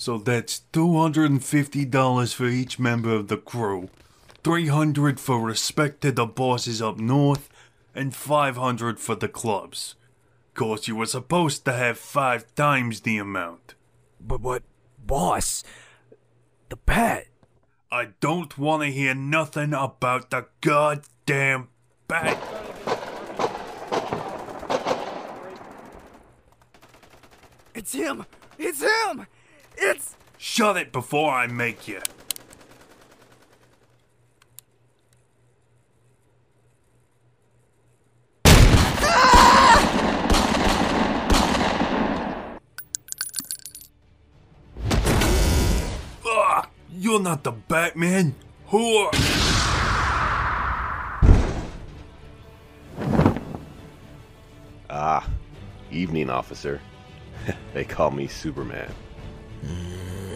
So that's $250 for each member of the crew, 300 for respect to the bosses up north, and 500 for the clubs. Course you were supposed to have five times the amount. But what, boss? The bat. I don't want to hear nothing about the goddamn bat. It's him! It's him! It's. Shut it before I make you. Ah, you're not the Batman. Who. Ah, evening, officer. they call me Superman. うん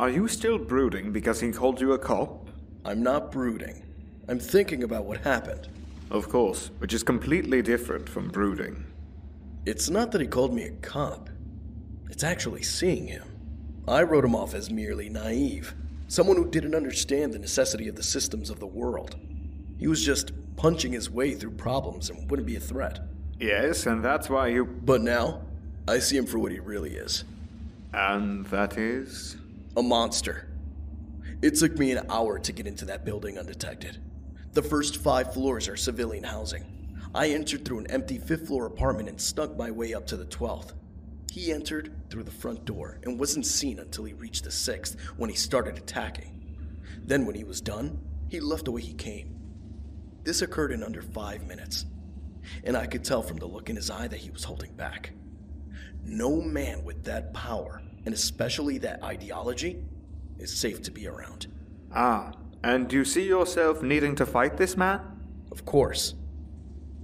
Are you still brooding because he called you a cop? I'm not brooding. I'm thinking about what happened. Of course, which is completely different from brooding. It's not that he called me a cop, it's actually seeing him. I wrote him off as merely naive, someone who didn't understand the necessity of the systems of the world. He was just punching his way through problems and wouldn't be a threat. Yes, and that's why you. But now, I see him for what he really is And that is? A monster. It took me an hour to get into that building undetected. The first five floors are civilian housing. I entered through an empty fifth floor apartment and snuck my way up to the 12th. He entered through the front door and wasn't seen until he reached the sixth when he started attacking. Then, when he was done, he left the way he came. This occurred in under five minutes, and I could tell from the look in his eye that he was holding back. No man with that power, and especially that ideology, is safe to be around. Ah, and do you see yourself needing to fight this man? Of course.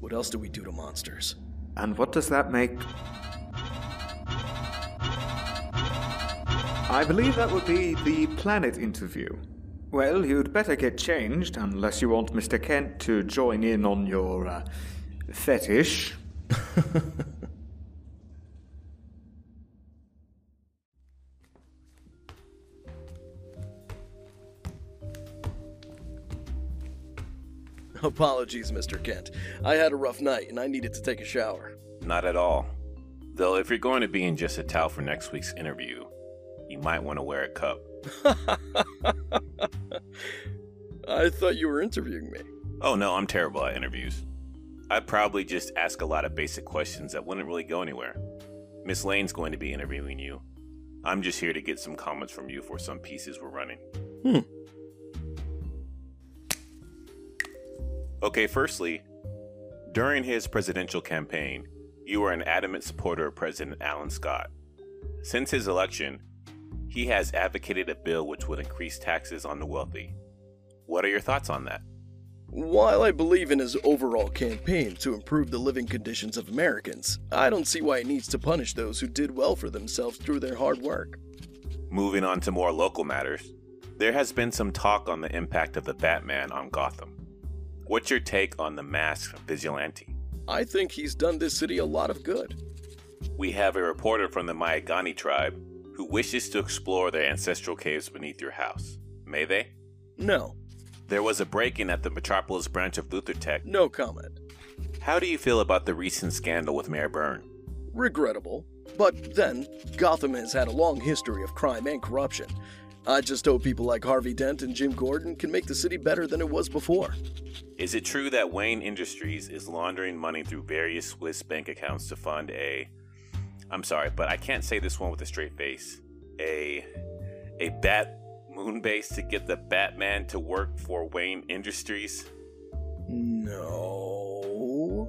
What else do we do to monsters? And what does that make? I believe that would be the planet interview. Well, you'd better get changed unless you want Mr. Kent to join in on your uh, fetish. Apologies, Mr. Kent. I had a rough night and I needed to take a shower. Not at all. Though, if you're going to be in just a towel for next week's interview, you might want to wear a cup. I thought you were interviewing me. Oh no, I'm terrible at interviews. I'd probably just ask a lot of basic questions that wouldn't really go anywhere. Miss Lane's going to be interviewing you. I'm just here to get some comments from you for some pieces we're running. Hmm. Okay, firstly, during his presidential campaign, you were an adamant supporter of President Alan Scott. Since his election, he has advocated a bill which would increase taxes on the wealthy. What are your thoughts on that? While I believe in his overall campaign to improve the living conditions of Americans, I don't see why he needs to punish those who did well for themselves through their hard work. Moving on to more local matters, there has been some talk on the impact of the Batman on Gotham. What's your take on the masked vigilante? I think he's done this city a lot of good. We have a reporter from the Miagani tribe who wishes to explore their ancestral caves beneath your house. May they? No, There was a break in at the Metropolis branch of Luthor Tech. no comment. How do you feel about the recent scandal with Mayor Byrne? Regrettable. But then, Gotham has had a long history of crime and corruption. I just hope people like Harvey Dent and Jim Gordon can make the city better than it was before. Is it true that Wayne Industries is laundering money through various Swiss bank accounts to fund a I'm sorry, but I can't say this one with a straight face. A a bat moon base to get the Batman to work for Wayne Industries? No.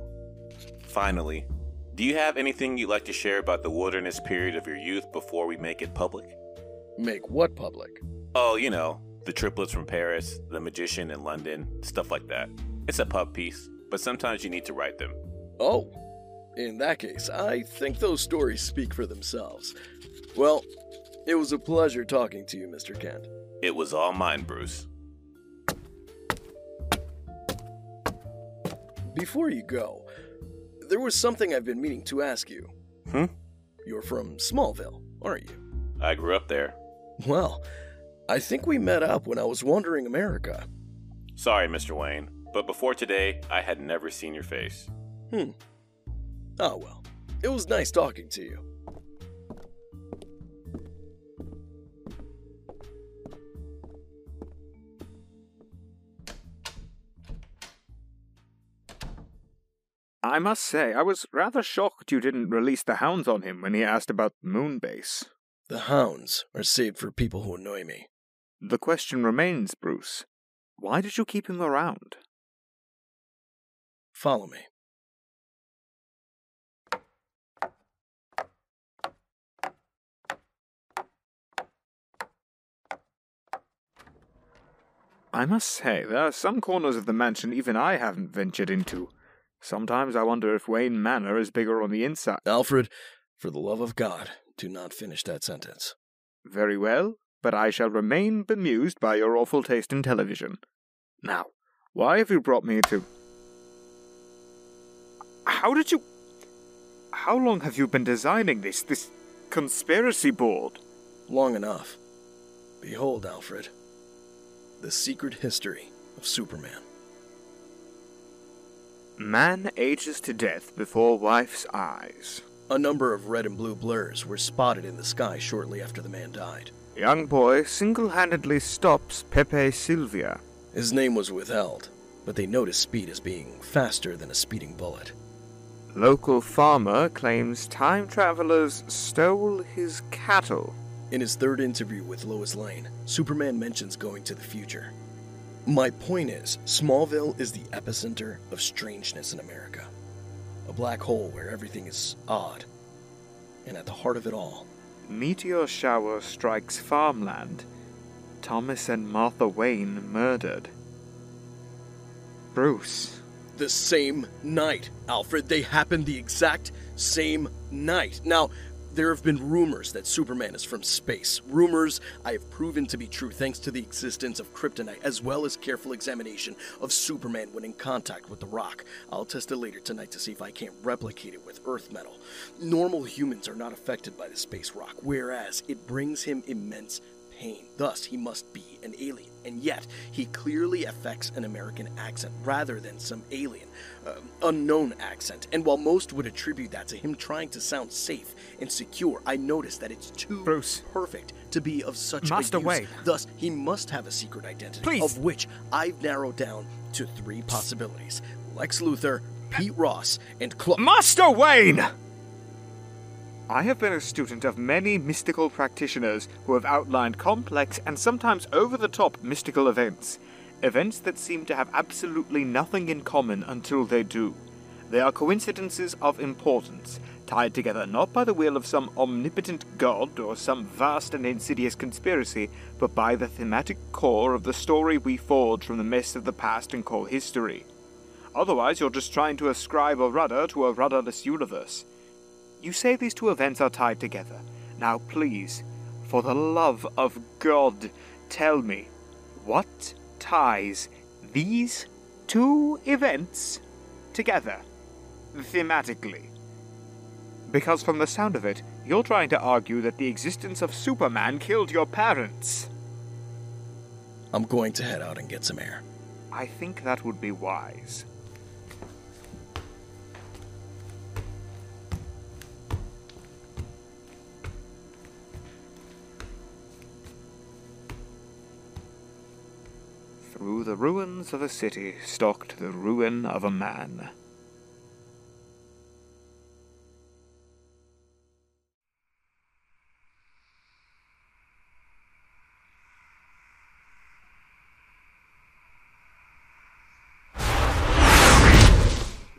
Finally, do you have anything you'd like to share about the wilderness period of your youth before we make it public? Make what public? Oh, you know, the triplets from Paris, the magician in London, stuff like that. It's a pub piece, but sometimes you need to write them. Oh, in that case, I think those stories speak for themselves. Well, it was a pleasure talking to you, Mr. Kent. It was all mine, Bruce. Before you go, there was something I've been meaning to ask you. Hmm? You're from Smallville, aren't you? I grew up there. Well, I think we met up when I was wandering America. Sorry, Mr. Wayne, but before today, I had never seen your face. Hmm. Oh well. It was nice talking to you. I must say, I was rather shocked you didn't release the hounds on him when he asked about Moonbase. The hounds are saved for people who annoy me. The question remains, Bruce. Why did you keep him around? Follow me. I must say, there are some corners of the mansion even I haven't ventured into. Sometimes I wonder if Wayne Manor is bigger on the inside. Alfred, for the love of God, do not finish that sentence. Very well, but I shall remain bemused by your awful taste in television. Now, why have you brought me to. How did you. How long have you been designing this, this conspiracy board? Long enough. Behold, Alfred, the secret history of Superman. Man ages to death before wife's eyes. A number of red and blue blurs were spotted in the sky shortly after the man died. Young boy single handedly stops Pepe Sylvia. His name was withheld, but they noticed speed as being faster than a speeding bullet. Local farmer claims time travelers stole his cattle. In his third interview with Lois Lane, Superman mentions going to the future. My point is, Smallville is the epicenter of strangeness in America. Black hole where everything is odd. And at the heart of it all, Meteor shower strikes farmland. Thomas and Martha Wayne murdered. Bruce. the same night, Alfred. They happened the exact same night. Now, there have been rumors that Superman is from space. Rumors I have proven to be true thanks to the existence of kryptonite, as well as careful examination of Superman when in contact with the rock. I'll test it later tonight to see if I can't replicate it with Earth metal. Normal humans are not affected by the space rock, whereas it brings him immense pain. Thus, he must be an alien. And yet, he clearly affects an American accent rather than some alien, uh, unknown accent. And while most would attribute that to him trying to sound safe and secure, I notice that it's too Bruce. perfect to be of such Master a use. Wayne. Thus, he must have a secret identity, Please. of which I've narrowed down to three possibilities: Lex Luthor, Pete Ross, and. Master Wayne! I have been a student of many mystical practitioners who have outlined complex and sometimes over the top mystical events. Events that seem to have absolutely nothing in common until they do. They are coincidences of importance, tied together not by the will of some omnipotent god or some vast and insidious conspiracy, but by the thematic core of the story we forge from the mess of the past and call history. Otherwise, you're just trying to ascribe a rudder to a rudderless universe. You say these two events are tied together. Now, please, for the love of God, tell me, what ties these two events together, thematically? Because from the sound of it, you're trying to argue that the existence of Superman killed your parents. I'm going to head out and get some air. I think that would be wise. The ruins of a city stalked the ruin of a man.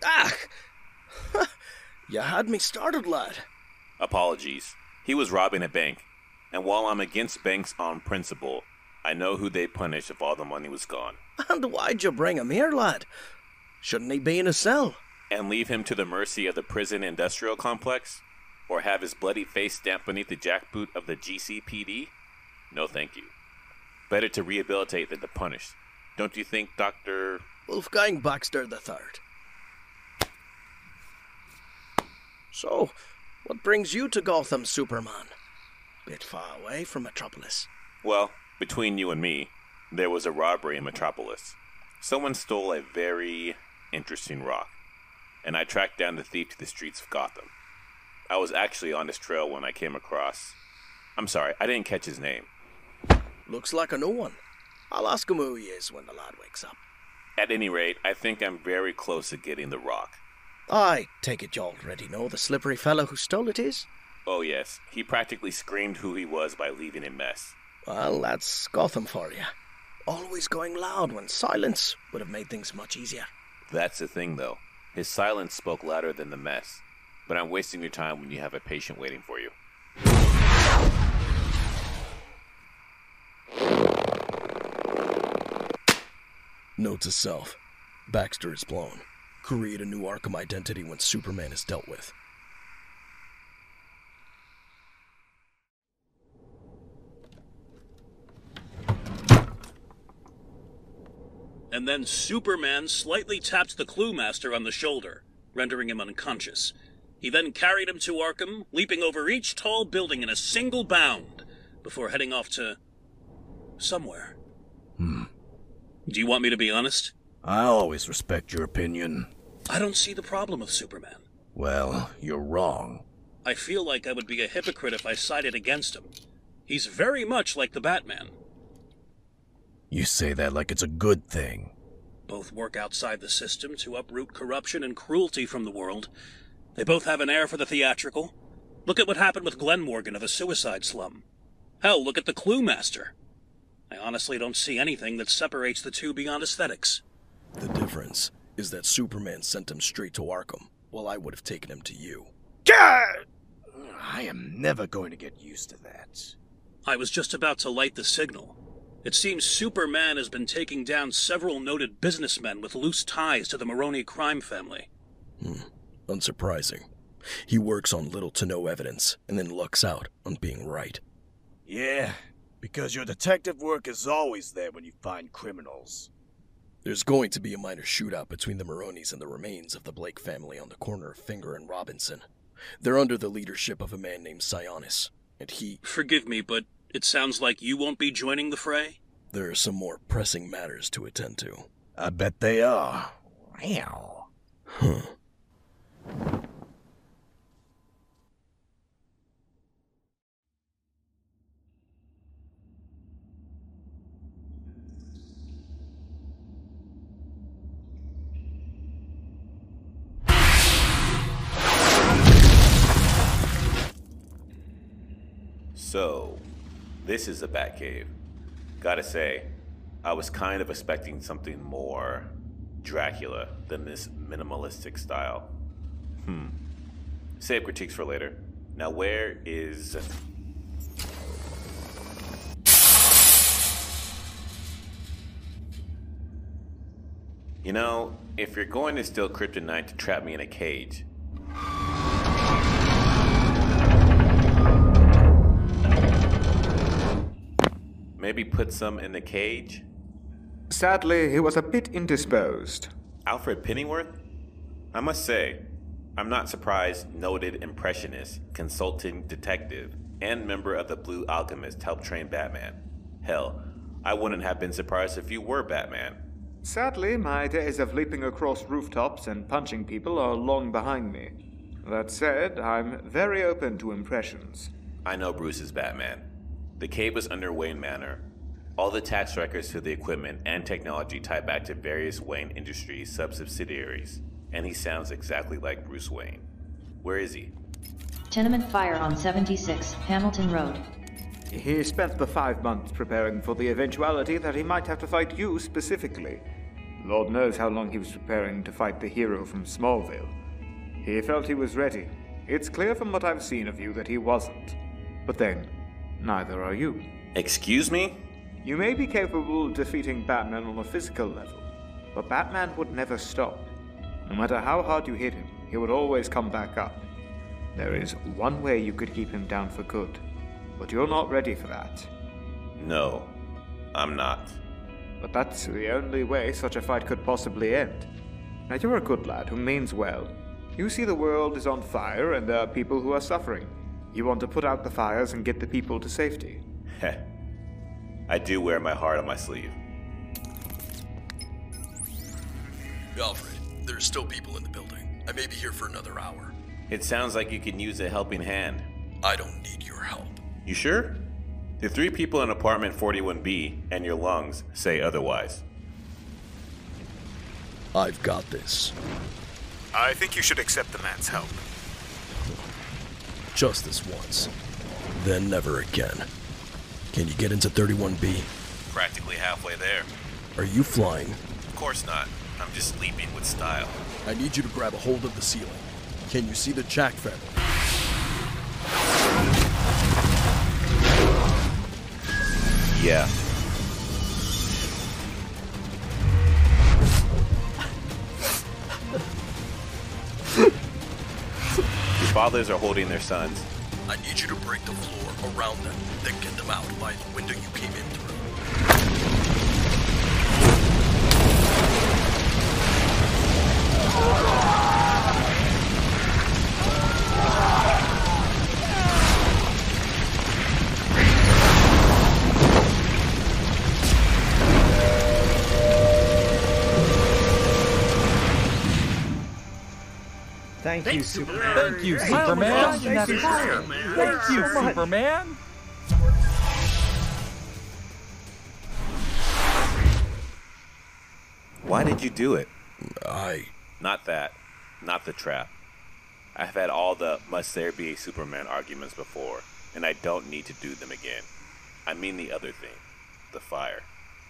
Ah! you had me started, lad. Apologies. He was robbing a bank, and while I'm against banks on principle, I know who they'd punish if all the money was gone. And why'd you bring him here, lad? Shouldn't he be in a cell? And leave him to the mercy of the prison industrial complex? Or have his bloody face stamped beneath the jackboot of the GCPD? No, thank you. Better to rehabilitate than to punish. Don't you think, Dr. Wolfgang Baxter III. So, what brings you to Gotham, Superman? Bit far away from Metropolis. Well, between you and me, there was a robbery in Metropolis. Someone stole a very interesting rock, and I tracked down the thief to the streets of Gotham. I was actually on his trail when I came across. I'm sorry, I didn't catch his name. Looks like a new one. I'll ask him who he is when the lad wakes up. At any rate, I think I'm very close to getting the rock. I take it you already know the slippery fellow who stole it is? Oh, yes, he practically screamed who he was by leaving a mess. Well, that's Gotham for you. Always going loud when silence would have made things much easier. That's the thing, though. His silence spoke louder than the mess. But I'm wasting your time when you have a patient waiting for you. Note to self Baxter is blown. Create a new Arkham identity when Superman is dealt with. And then Superman slightly tapped the Clue Master on the shoulder, rendering him unconscious. He then carried him to Arkham, leaping over each tall building in a single bound, before heading off to. somewhere. Hmm. Do you want me to be honest? I always respect your opinion. I don't see the problem with Superman. Well, you're wrong. I feel like I would be a hypocrite if I sided against him. He's very much like the Batman. You say that like it's a good thing. Both work outside the system to uproot corruption and cruelty from the world. They both have an air for the theatrical. Look at what happened with Glenn Morgan of a suicide slum. Hell, look at the Clue Master. I honestly don't see anything that separates the two beyond aesthetics. The difference is that Superman sent him straight to Arkham, while I would have taken him to you. Gah! I am never going to get used to that. I was just about to light the signal. It seems Superman has been taking down several noted businessmen with loose ties to the Maroni crime family. Hmm. Unsurprising. He works on little to no evidence and then lucks out on being right. Yeah, because your detective work is always there when you find criminals. There's going to be a minor shootout between the Maronis and the remains of the Blake family on the corner of Finger and Robinson. They're under the leadership of a man named Sionis, and he. Forgive me, but it sounds like you won't be joining the fray? There are some more pressing matters to attend to. I bet they are. Wow. Huh. So, this is a Batcave. Gotta say, I was kind of expecting something more Dracula than this minimalistic style. Hmm. Save critiques for later. Now, where is. You know, if you're going to steal kryptonite to trap me in a cage, maybe put some in the cage? Sadly, he was a bit indisposed. Alfred Pennyworth? I must say, I'm not surprised noted impressionist, consulting detective, and member of the Blue Alchemist helped train Batman. Hell, I wouldn't have been surprised if you were Batman. Sadly, my days of leaping across rooftops and punching people are long behind me. That said, I'm very open to impressions. I know Bruce is Batman. The cave was under Wayne Manor. All the tax records for the equipment and technology tie back to various Wayne Industries subsidiaries, and he sounds exactly like Bruce Wayne. Where is he? Tenement fire on 76 Hamilton Road. He spent the five months preparing for the eventuality that he might have to fight you specifically. Lord knows how long he was preparing to fight the hero from Smallville. He felt he was ready. It's clear from what I've seen of you that he wasn't. But then, neither are you. Excuse me? You may be capable of defeating Batman on a physical level, but Batman would never stop. No matter how hard you hit him, he would always come back up. There is one way you could keep him down for good, but you're not ready for that. No, I'm not. But that's the only way such a fight could possibly end. Now, you're a good lad who means well. You see the world is on fire and there are people who are suffering. You want to put out the fires and get the people to safety. Heh. I do wear my heart on my sleeve. Alfred, there's still people in the building. I may be here for another hour. It sounds like you can use a helping hand. I don't need your help. You sure? The three people in apartment 41B and your lungs say otherwise. I've got this. I think you should accept the man's help. Just this once. Then never again. Can you get into 31B? Practically halfway there. Are you flying? Of course not. I'm just leaping with style. I need you to grab a hold of the ceiling. Can you see the Jack family? Yeah. Fathers are holding their sons. I need you to break the floor around them, then get them out by the window you came in through. Thank, you, Superman. Thank you, Superman. Thank you, Thank you, Superman. Why did you do it? I. Not that. Not the trap. I've had all the must there be a Superman arguments before, and I don't need to do them again. I mean the other thing the fire.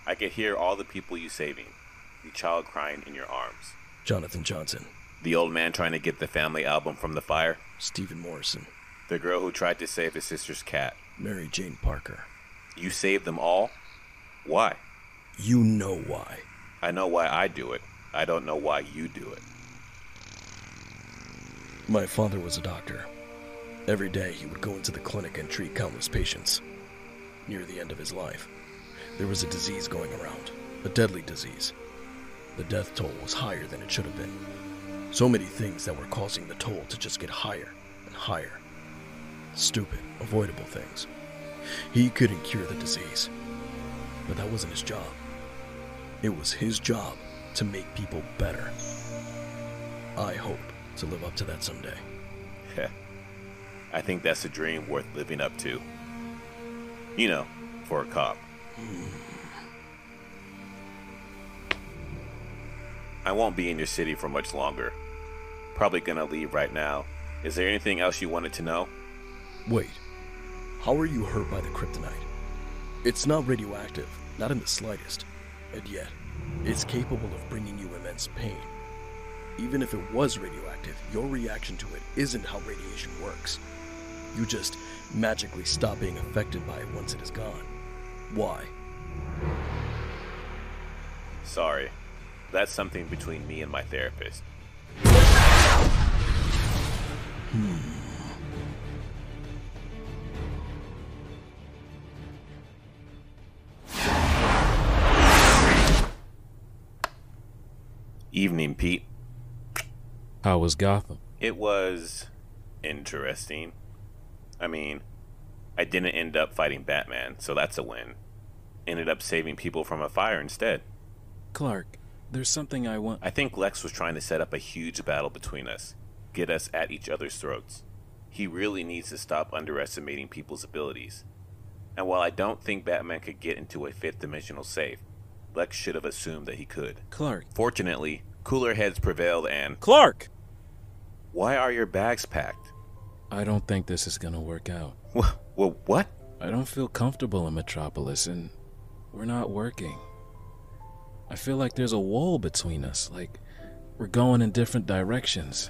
I could hear all the people you saving, the child crying in your arms, Jonathan Johnson. The old man trying to get the family album from the fire, Stephen Morrison. the girl who tried to save his sister's cat. Mary Jane Parker. You saved them all? Why? You know why. I know why I do it. I don't know why you do it. My father was a doctor. Every day he would go into the clinic and treat countless patients. Near the end of his life, there was a disease going around, a deadly disease. The death toll was higher than it should have been. So many things that were causing the toll to just get higher and higher. Stupid, avoidable things. He couldn't cure the disease, but that wasn't his job. It was his job to make people better. I hope to live up to that someday. I think that's a dream worth living up to. You know, for a cop. Hmm. I won't be in your city for much longer. Probably gonna leave right now. Is there anything else you wanted to know? Wait, how are you hurt by the kryptonite? It's not radioactive, not in the slightest, and yet, it's capable of bringing you immense pain. Even if it was radioactive, your reaction to it isn't how radiation works. You just magically stop being affected by it once it is gone. Why? Sorry. That's something between me and my therapist. Evening, Pete. How was Gotham? It was interesting. I mean, I didn't end up fighting Batman, so that's a win. Ended up saving people from a fire instead. Clark, there's something I want. I think Lex was trying to set up a huge battle between us, get us at each other's throats. He really needs to stop underestimating people's abilities. And while I don't think Batman could get into a fifth dimensional safe, Lex should have assumed that he could. Clark. Fortunately, cooler heads prevailed and. Clark! Why are your bags packed? I don't think this is gonna work out. Well, what? I don't feel comfortable in Metropolis, and we're not working. I feel like there's a wall between us, like we're going in different directions.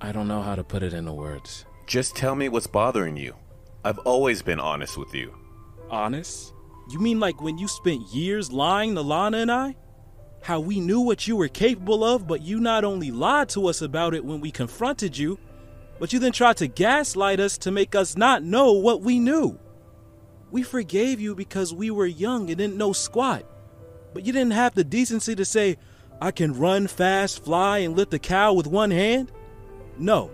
I don't know how to put it into words. Just tell me what's bothering you. I've always been honest with you. Honest? You mean like when you spent years lying to Lana and I? How we knew what you were capable of, but you not only lied to us about it when we confronted you, but you then tried to gaslight us to make us not know what we knew. We forgave you because we were young and didn't know squat. But you didn't have the decency to say, I can run fast, fly, and lift a cow with one hand? No.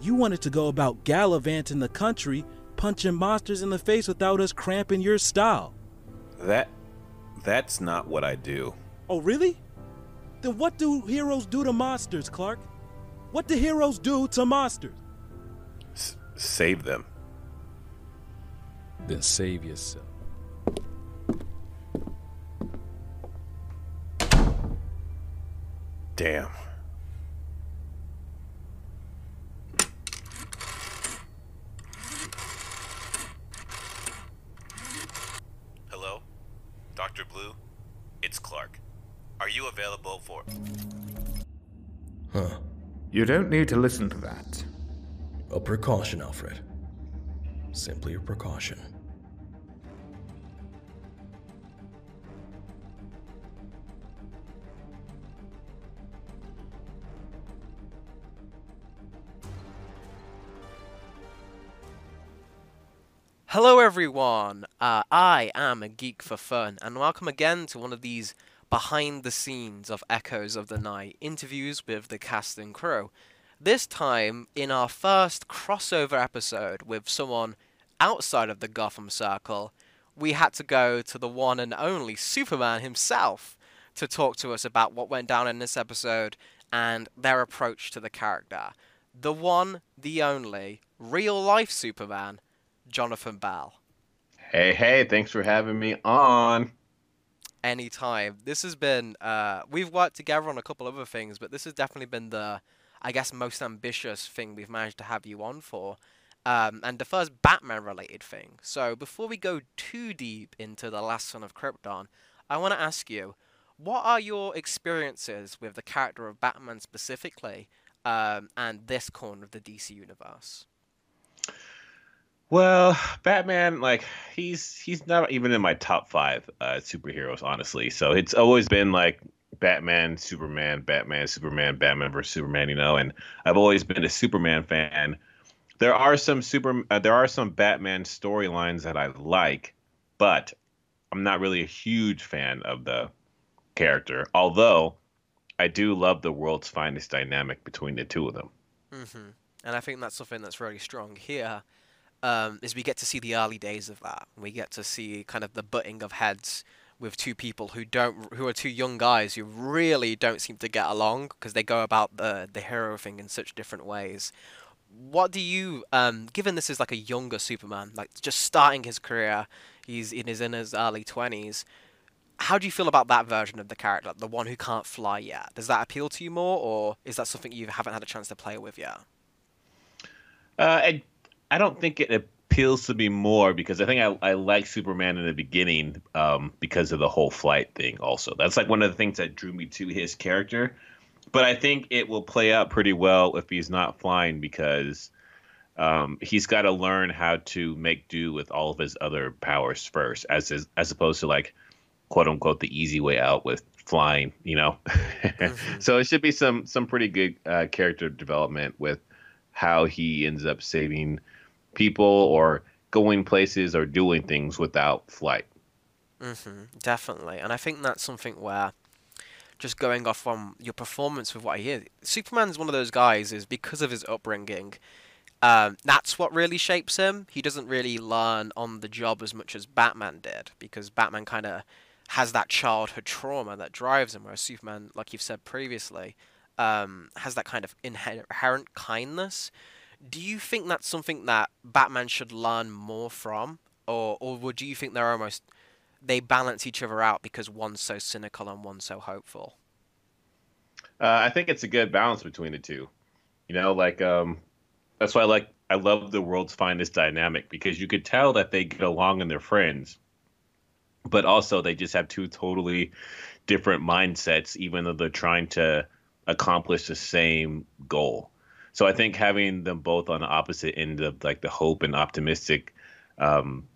You wanted to go about gallivanting the country, punching monsters in the face without us cramping your style. That. That's not what I do. Oh, really? Then what do heroes do to monsters, Clark? What do heroes do to monsters? S- save them. Then save yourself. Damn. Hello? Dr. Blue? It's Clark. Are you available for. Huh. You don't need to listen to that. A precaution, Alfred. Simply a precaution. Hello, everyone. Uh, I am a geek for fun, and welcome again to one of these behind the scenes of Echoes of the Night interviews with the cast and crew. This time, in our first crossover episode with someone outside of the Gotham Circle, we had to go to the one and only Superman himself to talk to us about what went down in this episode and their approach to the character. The one, the only, real life Superman, Jonathan Bell. Hey, hey, thanks for having me on. Anytime. This has been, uh, we've worked together on a couple other things, but this has definitely been the, I guess, most ambitious thing we've managed to have you on for. Um, and the first Batman related thing. So before we go too deep into The Last Son of Krypton, I want to ask you, what are your experiences with the character of Batman specifically um, and this corner of the DC universe? Well, Batman, like he's he's not even in my top five uh, superheroes, honestly. So it's always been like Batman, Superman, Batman, Superman, Batman versus Superman, you know. And I've always been a Superman fan. There are some super, uh, there are some Batman storylines that I like, but I'm not really a huge fan of the character. Although I do love the world's finest dynamic between the two of them. Mm-hmm. And I think that's something that's really strong here um, is we get to see the early days of that. We get to see kind of the butting of heads with two people who don't, who are two young guys who really don't seem to get along because they go about the the hero thing in such different ways. What do you, um, given this is like a younger Superman, like just starting his career, he's in his in his early twenties. How do you feel about that version of the character, the one who can't fly yet? Does that appeal to you more, or is that something you haven't had a chance to play with yet? Uh, I I don't think it appeals to me more because I think I, I like Superman in the beginning um, because of the whole flight thing. Also, that's like one of the things that drew me to his character. But I think it will play out pretty well if he's not flying because um, he's got to learn how to make do with all of his other powers first, as as, as opposed to like quote unquote the easy way out with flying. You know, mm-hmm. so it should be some some pretty good uh, character development with how he ends up saving people or going places or doing things without flight. Mm-hmm, definitely, and I think that's something where just going off from your performance with what I hear, Superman's one of those guys is because of his upbringing. Um, that's what really shapes him. He doesn't really learn on the job as much as Batman did because Batman kind of has that childhood trauma that drives him, whereas Superman, like you've said previously, um, has that kind of inherent kindness. Do you think that's something that Batman should learn more from or or would you think they're almost they balance each other out because one's so cynical and one's so hopeful? Uh, I think it's a good balance between the two. You know, like um, that's why I like I love the world's finest dynamic because you could tell that they get along and they're friends, but also they just have two totally different mindsets, even though they're trying to accomplish the same goal. So I think having them both on the opposite end of like the hope and optimistic, um,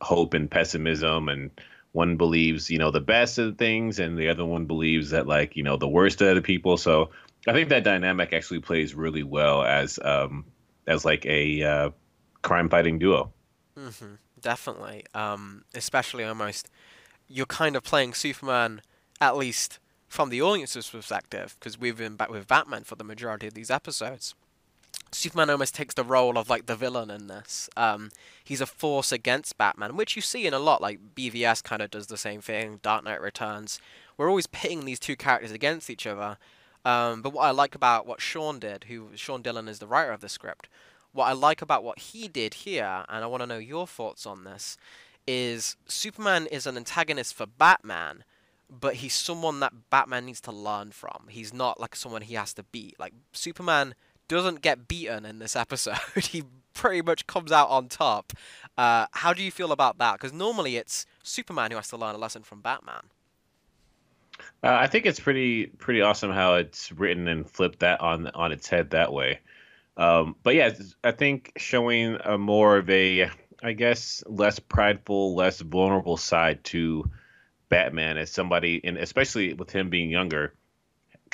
hope and pessimism, and one believes you know the best of things, and the other one believes that like you know the worst of the people. So I think that dynamic actually plays really well as um, as like a uh, crime fighting duo. Mm-hmm, definitely, um, especially almost you're kind of playing Superman at least from the audience's perspective because we've been back with Batman for the majority of these episodes. Superman almost takes the role of like the villain in this. Um, he's a force against Batman, which you see in a lot. Like BVS kind of does the same thing. Dark Knight Returns. We're always pitting these two characters against each other, um, but what I like about what Sean did, who Sean Dillon is the writer of the script, what I like about what he did here, and I want to know your thoughts on this, is Superman is an antagonist for Batman, but he's someone that Batman needs to learn from. He's not like someone he has to beat. Like Superman doesn't get beaten in this episode. he pretty much comes out on top. Uh, how do you feel about that? Because normally it's Superman who has to learn a lesson from Batman. Uh, I think it's pretty pretty awesome how it's written and flipped that on on its head that way. Um, but yeah, I think showing a more of a, I guess, less prideful, less vulnerable side to Batman as somebody, and especially with him being younger,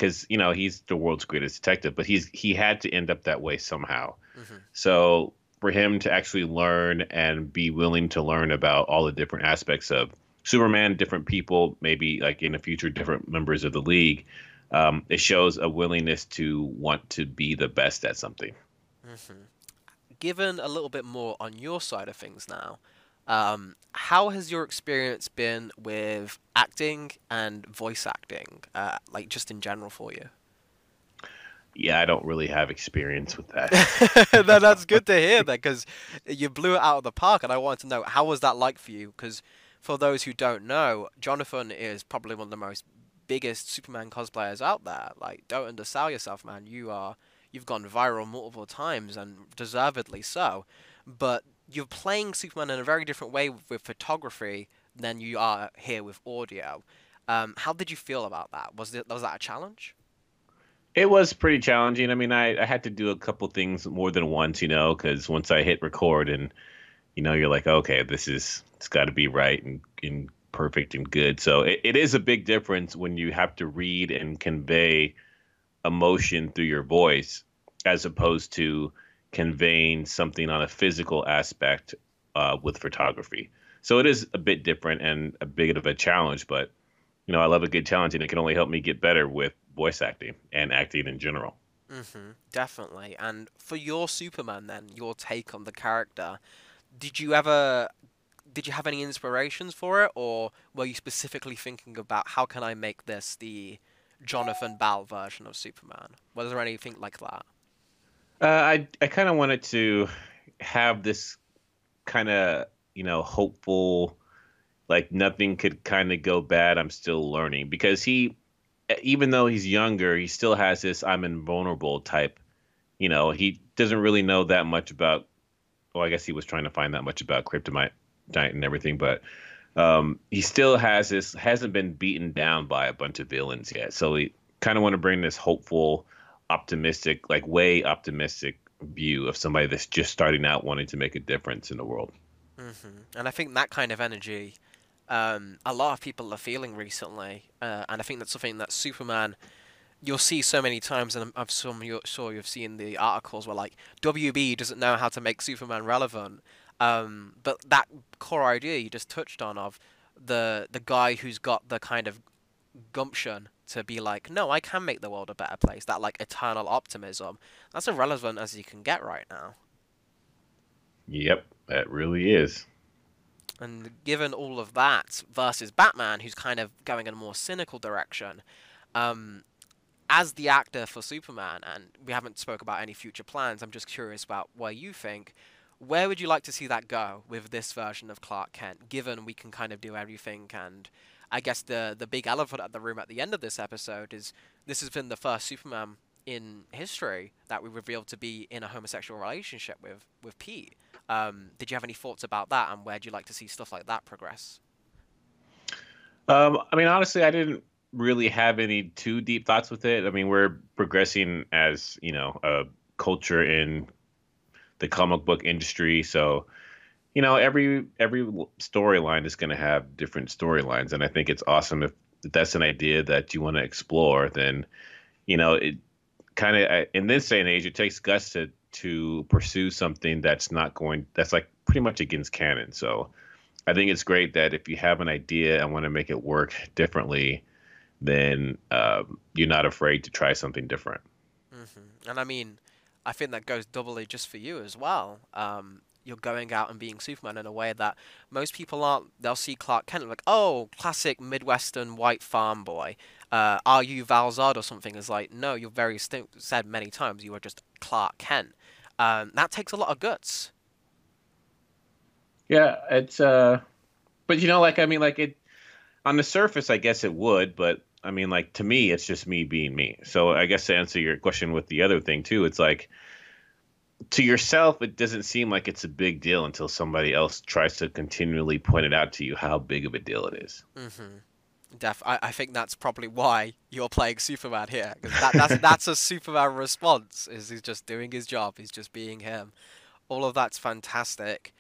because you know he's the world's greatest detective, but he's he had to end up that way somehow. Mm-hmm. So for him to actually learn and be willing to learn about all the different aspects of Superman, different people, maybe like in the future, different members of the league. Um, it shows a willingness to want to be the best at something. Mm-hmm. Given a little bit more on your side of things now, um, how has your experience been with acting and voice acting, uh, like just in general for you? Yeah, I don't really have experience with that. no, that's good to hear that because you blew it out of the park, and I wanted to know how was that like for you? Because for those who don't know, Jonathan is probably one of the most biggest Superman cosplayers out there. Like, don't undersell yourself, man. You are you've gone viral multiple times and deservedly so. But you're playing Superman in a very different way with photography than you are here with audio. Um, how did you feel about that? Was it was that a challenge? It was pretty challenging. I mean, I, I had to do a couple things more than once, you know, because once I hit record and you know, you're like, okay, this is it's got to be right and, and perfect and good. So it, it is a big difference when you have to read and convey emotion through your voice as opposed to conveying something on a physical aspect uh, with photography. So it is a bit different and a bit of a challenge, but you know, I love a good challenge and it can only help me get better with voice acting and acting in general. Mm-hmm, definitely. And for your Superman, then, your take on the character, did you ever did you have any inspirations for it or were you specifically thinking about how can I make this the Jonathan Bal version of Superman? Was there anything like that? Uh, I I kind of wanted to have this kind of you know hopeful, like nothing could kind of go bad. I'm still learning because he, even though he's younger, he still has this I'm invulnerable type. You know, he doesn't really know that much about well, I guess he was trying to find that much about kryptonite and everything, but um, he still has this hasn't been beaten down by a bunch of villains yet. So we kind of want to bring this hopeful, optimistic, like way optimistic view of somebody that's just starting out wanting to make a difference in the world. Mm-hmm. And I think that kind of energy, um, a lot of people are feeling recently, uh, and I think that's something that Superman you'll see so many times, and I'm some you sure you've seen the articles where like WB doesn't know how to make Superman relevant. Um, but that core idea you just touched on of the the guy who's got the kind of gumption to be like, no, I can make the world a better place. That like eternal optimism. That's as relevant as you can get right now. Yep, that really is. And given all of that versus Batman, who's kind of going in a more cynical direction, um, as the actor for Superman, and we haven't spoke about any future plans, I'm just curious about where you think Where would you like to see that go with this version of Clark Kent, given we can kind of do everything? And I guess the the big elephant at the room at the end of this episode is this has been the first Superman in history that we revealed to be in a homosexual relationship with with Pete. Um, did you have any thoughts about that, and where do you like to see stuff like that progress? Um, I mean, honestly, I didn't really have any too deep thoughts with it. I mean, we're progressing as you know a culture in the comic book industry, so you know every every storyline is going to have different storylines, and I think it's awesome if that's an idea that you want to explore. Then you know it kind of in this day and age, it takes guts to to pursue something that's not going that's like pretty much against canon. So I think it's great that if you have an idea and want to make it work differently, then um, you're not afraid to try something different. Mm-hmm. And I mean, I think that goes doubly just for you as well. Um, you're going out and being Superman in a way that most people aren't. They'll see Clark Kent like, oh, classic Midwestern white farm boy. Uh, are you Val-Zod or something? Is like, no, you're very st- said many times. You are just Clark Kent. Um, that takes a lot of guts. Yeah, it's uh, but you know, like I mean, like it on the surface, I guess it would, but I mean, like to me, it's just me being me. So I guess to answer your question with the other thing too, it's like to yourself, it doesn't seem like it's a big deal until somebody else tries to continually point it out to you how big of a deal it is. Mm-hmm. Def, I, I think that's probably why you're playing Superman here. Because that, that's that's a Superman response. Is he's just doing his job. He's just being him. All of that's fantastic.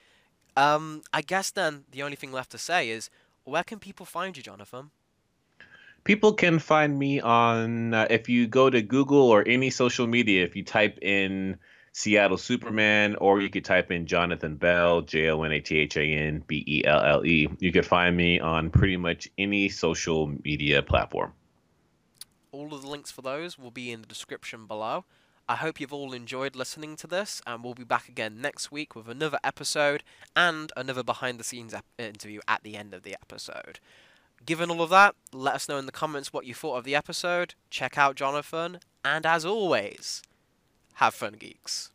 Um, I guess then the only thing left to say is where can people find you, Jonathan? People can find me on uh, if you go to Google or any social media. If you type in Seattle Superman, or you could type in Jonathan Belle, J O N A T H A N B E L L E. You could find me on pretty much any social media platform. All of the links for those will be in the description below. I hope you've all enjoyed listening to this, and we'll be back again next week with another episode and another behind the scenes interview at the end of the episode. Given all of that, let us know in the comments what you thought of the episode. Check out Jonathan, and as always, have fun, geeks.